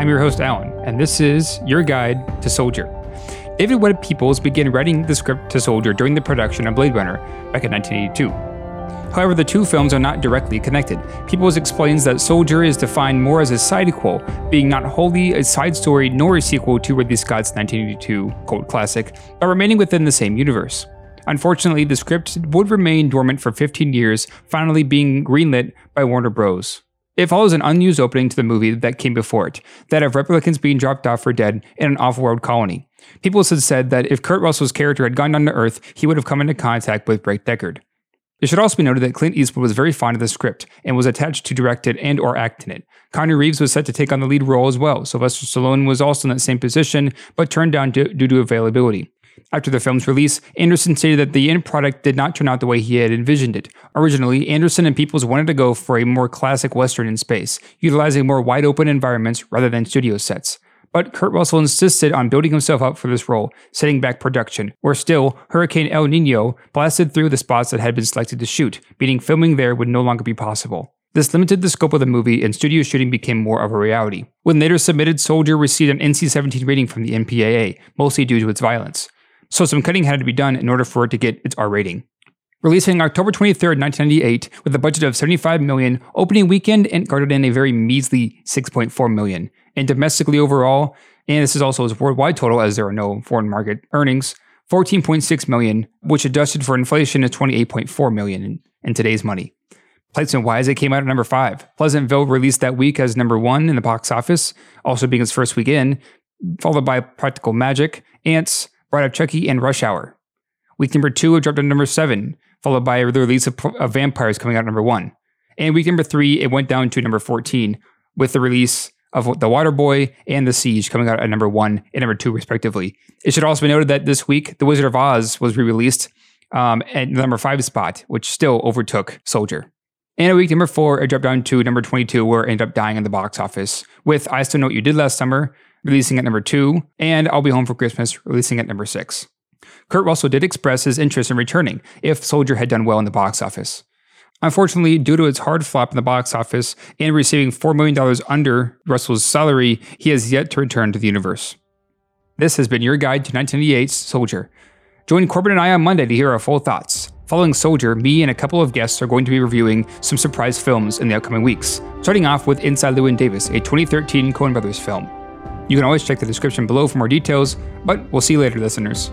I'm your host, Alan, and this is your guide to Soldier. David Webb Peoples began writing the script to Soldier during the production of Blade Runner back in 1982. However, the two films are not directly connected. Peoples explains that Soldier is defined more as a sidequel, being not wholly a side story nor a sequel to Ridley Scott's 1982 cult classic, but remaining within the same universe. Unfortunately, the script would remain dormant for 15 years, finally being greenlit by Warner Bros. It follows an unused opening to the movie that came before it, that of replicants being dropped off for dead in an off-world colony. People had said that if Kurt Russell's character had gone down to Earth, he would have come into contact with Blake Deckard. It should also be noted that Clint Eastwood was very fond of the script and was attached to direct it and or act in it. Connie Reeves was set to take on the lead role as well. Sylvester Stallone was also in that same position, but turned down due to availability. After the film's release, Anderson stated that the end product did not turn out the way he had envisioned it. Originally, Anderson and Peoples wanted to go for a more classic Western in space, utilizing more wide open environments rather than studio sets. But Kurt Russell insisted on building himself up for this role, setting back production. Or still, Hurricane El Nino blasted through the spots that had been selected to shoot, meaning filming there would no longer be possible. This limited the scope of the movie, and studio shooting became more of a reality. When later submitted, Soldier received an NC 17 rating from the MPAA, mostly due to its violence so some cutting had to be done in order for it to get its R rating. Releasing October 23, 1998, with a budget of 75 million, opening weekend and garnered in a very measly 6.4 million. And domestically overall, and this is also its worldwide total as there are no foreign market earnings, 14.6 million, which adjusted for inflation is 28.4 million in, in today's money. Plates and Wise, it came out at number five. Pleasantville released that week as number one in the box office, also being its first weekend, followed by Practical Magic, Ants, Bride of Chucky, and Rush Hour. Week number two, it dropped to number seven, followed by the release of, of Vampires coming out number one. And week number three, it went down to number 14 with the release of The Waterboy and The Siege coming out at number one and number two, respectively. It should also be noted that this week, The Wizard of Oz was re released um, at number five spot, which still overtook Soldier. And a week number four, it dropped down to number 22, where it ended up dying in the box office, with I Still Know What You Did Last Summer, releasing at number two, and I'll Be Home for Christmas, releasing at number six. Kurt Russell did express his interest in returning if Soldier had done well in the box office. Unfortunately, due to its hard flop in the box office and receiving $4 million under Russell's salary, he has yet to return to the universe. This has been your guide to 1998's Soldier. Join Corbin and I on Monday to hear our full thoughts. Following Soldier, me and a couple of guests are going to be reviewing some surprise films in the upcoming weeks, starting off with Inside Llewyn Davis, a 2013 Coen Brothers film. You can always check the description below for more details, but we'll see you later, listeners.